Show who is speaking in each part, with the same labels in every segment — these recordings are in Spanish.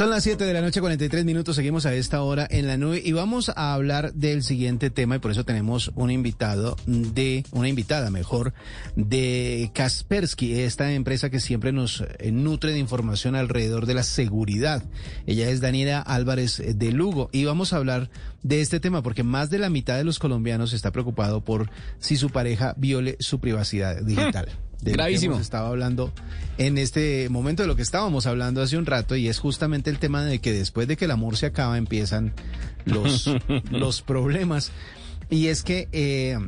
Speaker 1: Son las 7 de la noche, 43 minutos. Seguimos a esta hora en la nube y vamos a hablar del siguiente tema y por eso tenemos un invitado de, una invitada mejor, de Kaspersky, esta empresa que siempre nos eh, nutre de información alrededor de la seguridad. Ella es Daniela Álvarez de Lugo y vamos a hablar de este tema porque más de la mitad de los colombianos está preocupado por si su pareja viole su privacidad digital. De
Speaker 2: Gravísimo.
Speaker 1: Lo que estado hablando en este momento de lo que estábamos hablando hace un rato y es justamente el tema de que después de que el amor se acaba empiezan los, los problemas. Y es que, eh,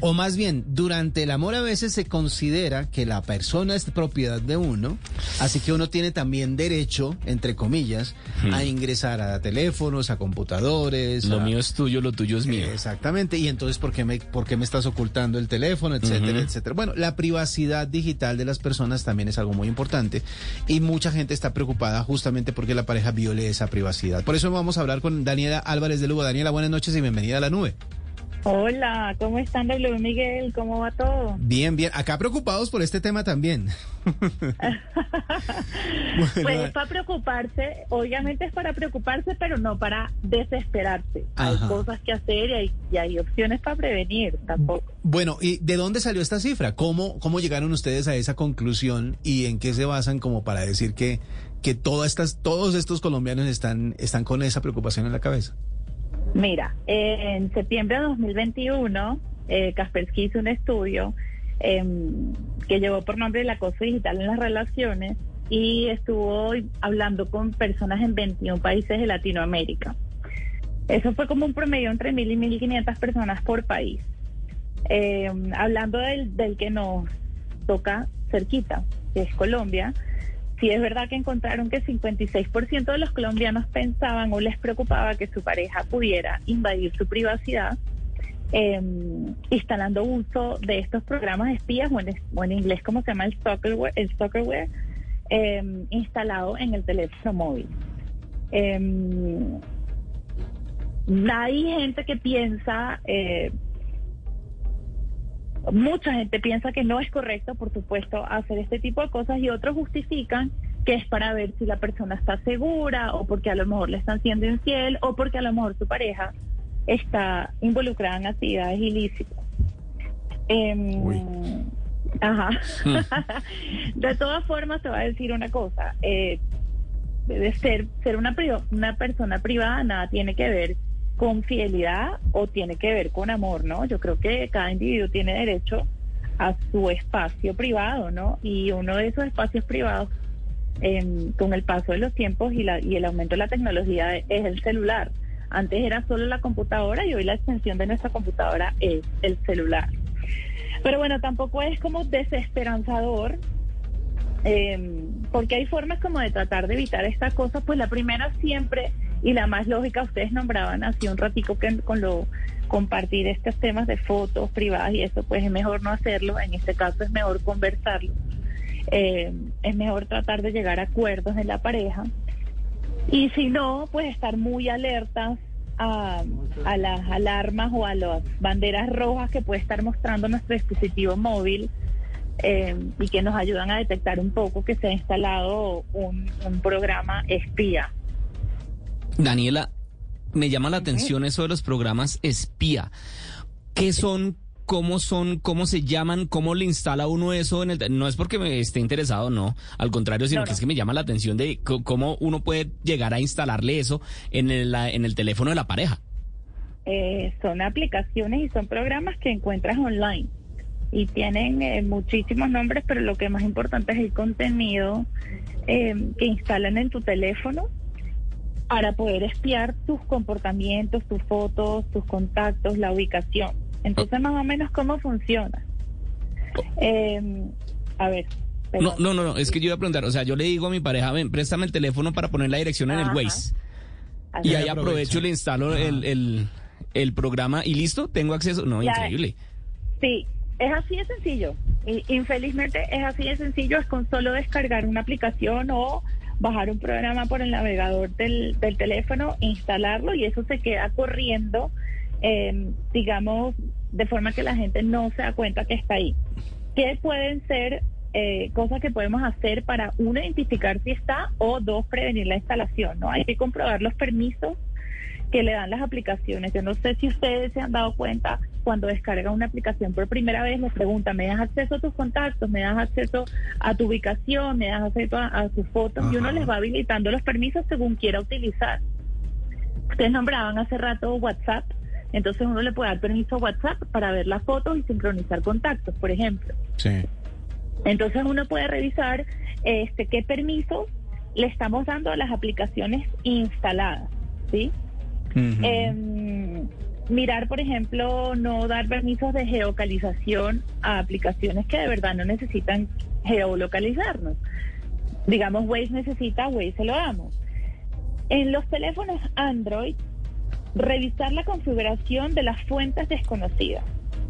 Speaker 1: o más bien, durante el amor a veces se considera que la persona es propiedad de uno, así que uno tiene también derecho, entre comillas, a ingresar a teléfonos, a computadores.
Speaker 2: Lo
Speaker 1: a-
Speaker 2: mío es tuyo, lo tuyo es mío.
Speaker 1: Exactamente, y entonces ¿por qué me, por qué me estás ocultando el teléfono, etcétera, etcétera? Bueno, la privacidad digital de las personas también es algo muy importante y mucha gente está preocupada justamente porque la pareja viole esa privacidad. Por eso vamos a hablar con Daniela Álvarez de Lugo. Daniela, buenas noches y bienvenida a la nube.
Speaker 3: Hola, ¿cómo están, W. Miguel? ¿Cómo va todo?
Speaker 1: Bien, bien. Acá preocupados por este tema también.
Speaker 3: Pues
Speaker 1: Bueno,
Speaker 3: es para preocuparse, obviamente es para preocuparse, pero no para desesperarse.
Speaker 1: Ajá.
Speaker 3: Hay cosas que hacer y hay, y hay opciones para prevenir tampoco.
Speaker 1: Bueno, ¿y de dónde salió esta cifra? ¿Cómo, ¿Cómo llegaron ustedes a esa conclusión y en qué se basan como para decir que, que todas estas, todos estos colombianos están, están con esa preocupación en la cabeza?
Speaker 3: Mira, eh, en septiembre de 2021, eh, Kaspersky hizo un estudio em, que llevó por nombre el acoso digital en las relaciones y estuvo hablando con personas en 21 países de Latinoamérica. Eso fue como un promedio entre 1.000 y 1.500 personas por país. Em, hablando del, del que nos toca cerquita, que es Colombia, sí es verdad que encontraron que 56% de los colombianos pensaban o les preocupaba que su pareja pudiera invadir su privacidad eh, instalando uso de estos programas espías o en, inglés como se llama el stalkerware, el stalkerware eh, instalado en el teléfono móvil. Eh, hay gente que piensa, eh, mucha gente piensa que no es correcto, por supuesto, hacer este tipo de cosas y otros justifican que es para ver si la persona está segura o porque a lo mejor le están siendo infiel o porque a lo mejor su pareja está involucrada en actividades ilícitas. Em, ajá. de todas formas, te voy a decir una cosa. Eh, de ser, ser una, priva- una persona privada nada tiene que ver con fidelidad o tiene que ver con amor, ¿no? Yo creo que cada individuo tiene derecho a su espacio privado, ¿no? Y uno de esos espacios privados, em, con el paso de los tiempos y, la, y el aumento de la tecnología, es el celular. Antes era solo la computadora y hoy la extensión de nuestra computadora es el celular. Pero bueno, tampoco es como desesperanzador eh, porque hay formas como de tratar de evitar estas cosas, pues la primera siempre y la más lógica, ustedes nombraban así un ratico que con lo compartir estos temas de fotos privadas y eso, pues es mejor no hacerlo, en este caso es mejor conversarlo, Eh, es mejor tratar de llegar a acuerdos en la pareja y si no, pues estar muy alertas a, las alarmas o a las banderas rojas que puede estar mostrando nuestro dispositivo móvil eh, y que nos ayudan a detectar un poco que se ha instalado un programa espía.
Speaker 2: Daniela, me llama la atención eso de los programas espía. ¿Qué son? ¿Cómo son? ¿Cómo se llaman? ¿Cómo le instala uno eso en el... No es porque me esté interesado, no. Al contrario, sino
Speaker 3: No,
Speaker 2: que es que me llama la atención de cómo uno puede llegar a instalarle eso en el, en el teléfono de la pareja.
Speaker 3: Eh, son aplicaciones y son programas que encuentras online y tienen eh, muchísimos nombres, pero lo que más importante es el contenido eh, que instalan en tu teléfono para poder espiar tus comportamientos, tus fotos, tus contactos, la ubicación. Entonces, más o menos, ¿cómo funciona? Eh, a ver.
Speaker 2: No, no, no, no, es que yo iba a preguntar, o sea, yo le digo a mi pareja, ven, préstame el teléfono para poner la dirección en el. Waze.
Speaker 3: Así
Speaker 2: Y ahí aprovecho y le instalo el, el, el programa y listo, tengo acceso. No,
Speaker 3: Ya.
Speaker 2: increíble.
Speaker 3: Sí, es así de sencillo. Infelizmente es así de sencillo, es con solo descargar una aplicación o bajar un programa por el navegador del, del teléfono, instalarlo y eso se queda corriendo, eh, digamos, de forma que la gente no se da cuenta que está ahí. ¿Qué pueden ser eh, cosas que podemos hacer para, uno, identificar si está o dos, prevenir la instalación? ¿no? Hay que comprobar los permisos que le dan las aplicaciones. Yo no sé si ustedes se han dado cuenta cuando descargan una aplicación por primera vez, les pregunta, ¿me das acceso a tus contactos? ¿Me das acceso a tu ubicación? ¿Me das acceso a, a tus fotos? Y uno les va habilitando los permisos según quiera utilizar. Ustedes nombraban hace rato WhatsApp, entonces uno le puede dar permiso a WhatsApp para ver las fotos y sincronizar contactos, por ejemplo.
Speaker 1: Sí.
Speaker 3: Entonces uno puede revisar este qué permisos le estamos dando a las aplicaciones instaladas, ¿sí? Em, mirar, por ejemplo, no dar permisos de geocalización a aplicaciones que de verdad no necesitan geolocalizarnos. Digamos, Waze necesita, Waze se lo damos. En los teléfonos Android, revisar la configuración de las fuentes desconocidas.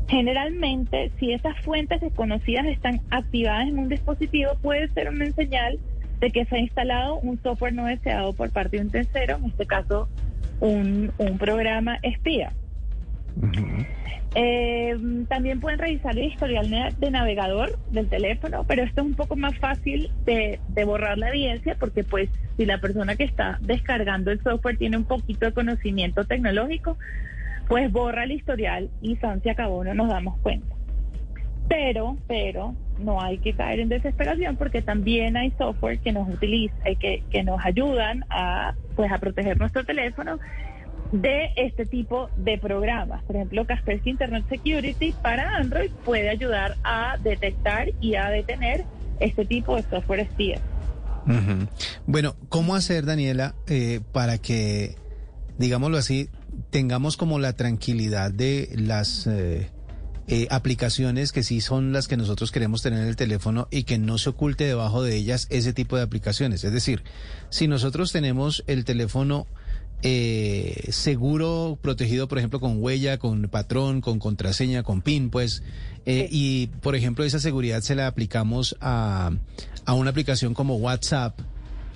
Speaker 3: Generalmente, si esas fuentes desconocidas están activadas en un dispositivo, puede ser una señal de que se ha instalado un software no deseado por parte de un tercero, en este caso un, un programa espía. Eh, también pueden revisar el historial de navegador del teléfono, pero esto es un poco más fácil de, de borrar la evidencia porque pues si la persona que está descargando el software tiene un poquito de conocimiento tecnológico, pues borra el historial y San se acabó, no nos damos cuenta. Pero, pero no hay que caer en desesperación porque también hay software que nos utiliza, eh, que, que nos ayudan a pues a proteger nuestro teléfono de este tipo de programas. Por ejemplo, Kaspersky Internet Security para Android puede ayudar a detectar y a detener este tipo de software espía.
Speaker 1: Bueno, ¿cómo hacer, Daniela, eh, para que, digámoslo así, tengamos como la tranquilidad de las eh, eh, aplicaciones que sí son las que nosotros queremos tener en el teléfono y que no se oculte debajo de ellas ese tipo de aplicaciones? Es decir, si nosotros tenemos el teléfono eh, seguro, protegido, por ejemplo, con huella, con patrón, con contraseña, con PIN, pues, eh, y por ejemplo, esa seguridad se la aplicamos a, a una aplicación como WhatsApp.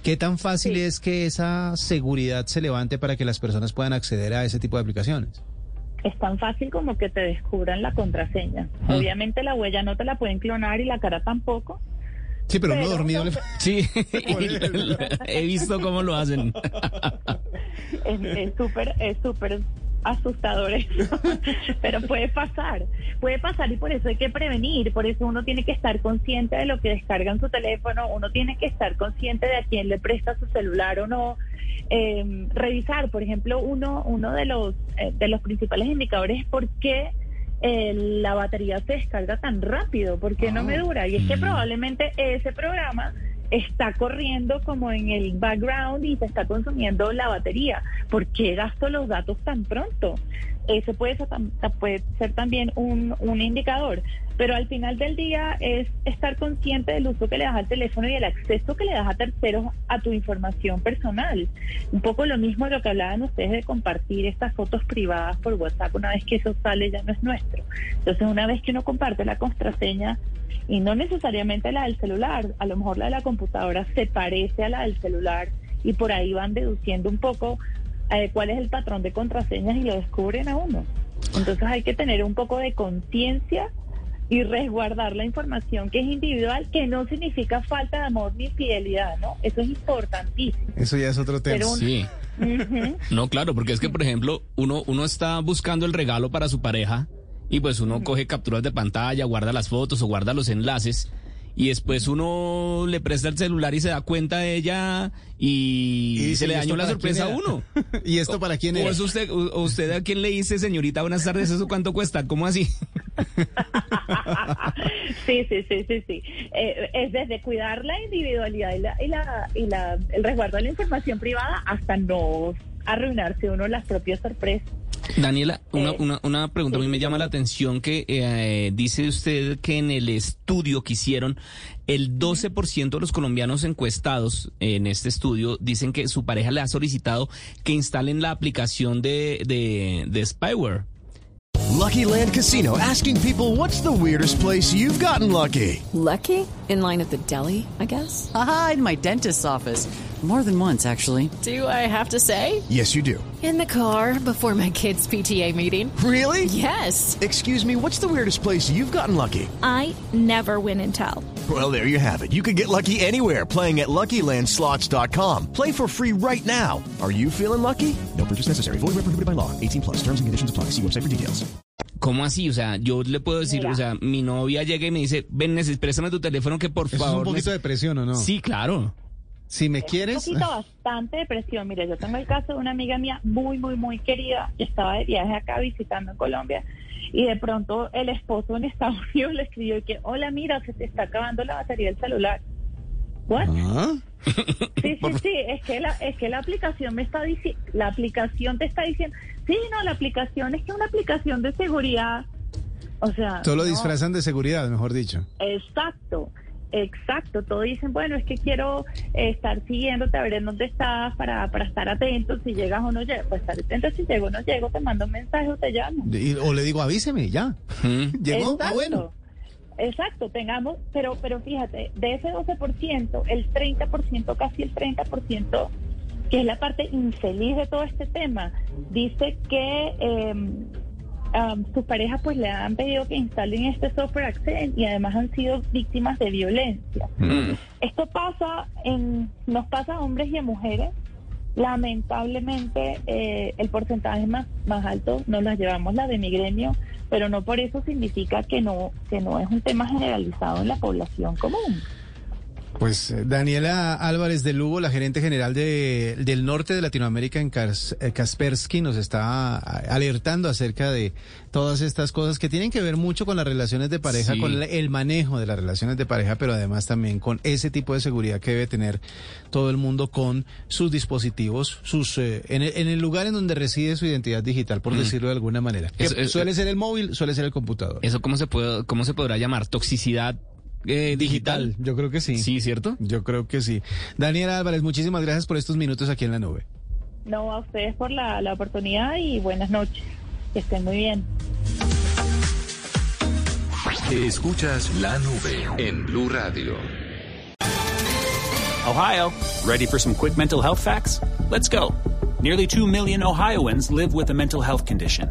Speaker 1: ¿Qué tan fácil
Speaker 3: Sí.
Speaker 1: es que esa seguridad se levante para que las personas puedan acceder a ese tipo de aplicaciones?
Speaker 3: Es tan fácil como que te descubran la contraseña. Obviamente la huella no te la pueden clonar y la cara tampoco.
Speaker 1: Sí, pero, dormido
Speaker 3: no-
Speaker 1: le-
Speaker 2: Sí, he visto cómo lo hacen.
Speaker 3: es es súper es súper asustador eso. pero puede pasar puede pasar y por eso hay que prevenir por eso uno tiene que estar consciente de lo que descarga en su teléfono uno tiene que estar consciente de a quién le presta su celular o no Eh, revisar por ejemplo uno uno de los eh, de los principales indicadores es por qué eh, la batería se descarga tan rápido, ¿por qué no me dura? Y es que probablemente ese programa está corriendo como en el background y se está consumiendo la batería. ¿Por qué gasto los datos tan pronto? Ese puede ser, tam- puede ser también un, un indicador. Pero al final del día es estar consciente del uso que le das al teléfono y el acceso que le das a terceros a tu información personal. Un poco lo mismo de lo que hablaban ustedes de compartir estas fotos privadas por WhatsApp. Una vez que eso sale ya no es nuestro. Entonces una vez que uno comparte la contraseña y no necesariamente la del celular, a lo mejor la de la computadora se parece a la del celular y por ahí van deduciendo un poco eh, cuál es el patrón de contraseñas y lo descubren a uno. Entonces hay que tener un poco de conciencia y resguardar la información que es individual, que no significa falta de amor ni fidelidad, ¿no? Eso es importantísimo.
Speaker 1: Eso ya es otro tema.
Speaker 3: Pero un-
Speaker 2: Sí. No, claro, porque es que, por ejemplo, uno, uno está buscando el regalo para su pareja y pues uno coge capturas de pantalla, guarda las fotos o guarda los enlaces y después uno le presta el celular y se da cuenta de ella y,
Speaker 1: Y dice,
Speaker 2: se le
Speaker 1: ¿y
Speaker 2: dañó la sorpresa a uno.
Speaker 1: ¿Y esto para quién
Speaker 2: ¿O
Speaker 1: es?
Speaker 2: usted, o usted a quién le dice, señorita, buenas tardes, eso cuánto cuesta? ¿Cómo así?
Speaker 3: sí, sí, sí, sí, sí. Eh, es desde cuidar la individualidad y, la, y, la, y la, el resguardo de la información privada hasta no arruinarse uno las propias sorpresas.
Speaker 2: Daniela, una,
Speaker 3: Eh,
Speaker 2: una, una pregunta a mí me llama la atención que eh, dice usted que en el estudio que hicieron, el 12% de los colombianos encuestados en este estudio dicen que su pareja le ha solicitado que instalen la aplicación de, de, de spyware.
Speaker 4: Lucky Land Casino asking people what's the weirdest place you've gotten lucky?
Speaker 5: Lucky? In line at the deli, I guess?
Speaker 6: Haha, in my dentist's office. More than once, actually.
Speaker 5: Do I have to say?
Speaker 4: Yes, you do.
Speaker 5: In the car before my kids' PTA meeting.
Speaker 4: Really?
Speaker 5: Yes.
Speaker 4: Excuse me, what's the weirdest place you've gotten lucky?
Speaker 7: I never win and tell.
Speaker 4: Well, there you have it. You can get lucky anywhere playing at LuckyLandSlots.com. Play for free right now. Are you feeling lucky? No purchase necessary. Void where prohibited by law. 18 plus. Terms and conditions apply. See website for details.
Speaker 2: ¿Cómo así? O sea, yo le puedo decir,
Speaker 3: Mira.
Speaker 2: o sea, mi novia llega y me dice, ven, neces- préstame tu teléfono que por
Speaker 1: Eso es un poquito
Speaker 2: neces-".
Speaker 1: de presión, ¿o no?
Speaker 2: Sí, claro.
Speaker 1: Si me
Speaker 3: Un
Speaker 1: quieres...
Speaker 3: poquito bastante depresión. Mire, yo tengo el caso de una amiga mía muy, muy, muy querida que estaba de viaje acá visitando en Colombia y de pronto el esposo en Estados Unidos le escribió que, hola, mira, se te está acabando la batería del celular. ¿What?
Speaker 1: ¿Ah?
Speaker 3: Sí, sí, sí, es que la, es que la aplicación me está diciendo, la aplicación te está diciendo, sí, no, la aplicación es que una aplicación de seguridad, o sea,
Speaker 1: Solo
Speaker 3: no.
Speaker 1: disfrazan de seguridad, mejor dicho.
Speaker 3: Exacto, exacto. Todos dicen, bueno, es que quiero eh, estar siguiéndote, a ver en dónde estás para, para estar atento, si llegas o no llegas. Pues estar atento, si llego o no llego, te mando un mensaje o te llamo.
Speaker 1: Y- o le digo, avíseme, ya.
Speaker 2: Mm.
Speaker 1: ¿Llegó? Ah,
Speaker 3: Exacto.
Speaker 1: bueno.
Speaker 3: Exacto, tengamos, pero pero fíjate, de ese 12%, el 30%, casi el 30%, que es la parte infeliz de todo este tema, dice que eh, um, sus parejas pues le han pedido que instalen este software Accent y además han sido víctimas de violencia.
Speaker 2: Mm.
Speaker 3: Esto pasa en, nos pasa a hombres y a mujeres. Lamentablemente eh, el porcentaje más, más alto nos las llevamos la de mi gremio, pero no por eso significa que no, que no es un tema generalizado en la población común.
Speaker 1: Pues eh, Daniela Álvarez de Lugo, la gerente general de, del norte de Latinoamérica en eh, Kaspersky, nos está alertando acerca de todas estas cosas que tienen que ver mucho con las relaciones de pareja,
Speaker 2: Sí.
Speaker 1: con el manejo de las relaciones de pareja, pero además también con ese tipo de seguridad que debe tener todo el mundo con sus dispositivos, sus eh, en, el, en el lugar en donde reside su identidad digital, por decirlo de alguna manera. Que
Speaker 2: Eso- eso-
Speaker 1: suele ser el móvil, suele ser el computador.
Speaker 2: ¿Eso cómo se, puede, cómo se podrá llamar? ¿Toxicidad eh, digital?
Speaker 1: Yo creo que sí.
Speaker 2: Sí, ¿cierto?
Speaker 1: Yo creo que sí. Daniela Álvarez, muchísimas gracias por estos minutos aquí en la nube.
Speaker 3: No a ustedes por la, la oportunidad y buenas noches. Que estén muy bien.
Speaker 8: Escuchas la nube en Blue Radio.
Speaker 9: Ohio, ready for some quick mental health facts? Let's go. Nearly 2 million Ohioans live with a mental health condition.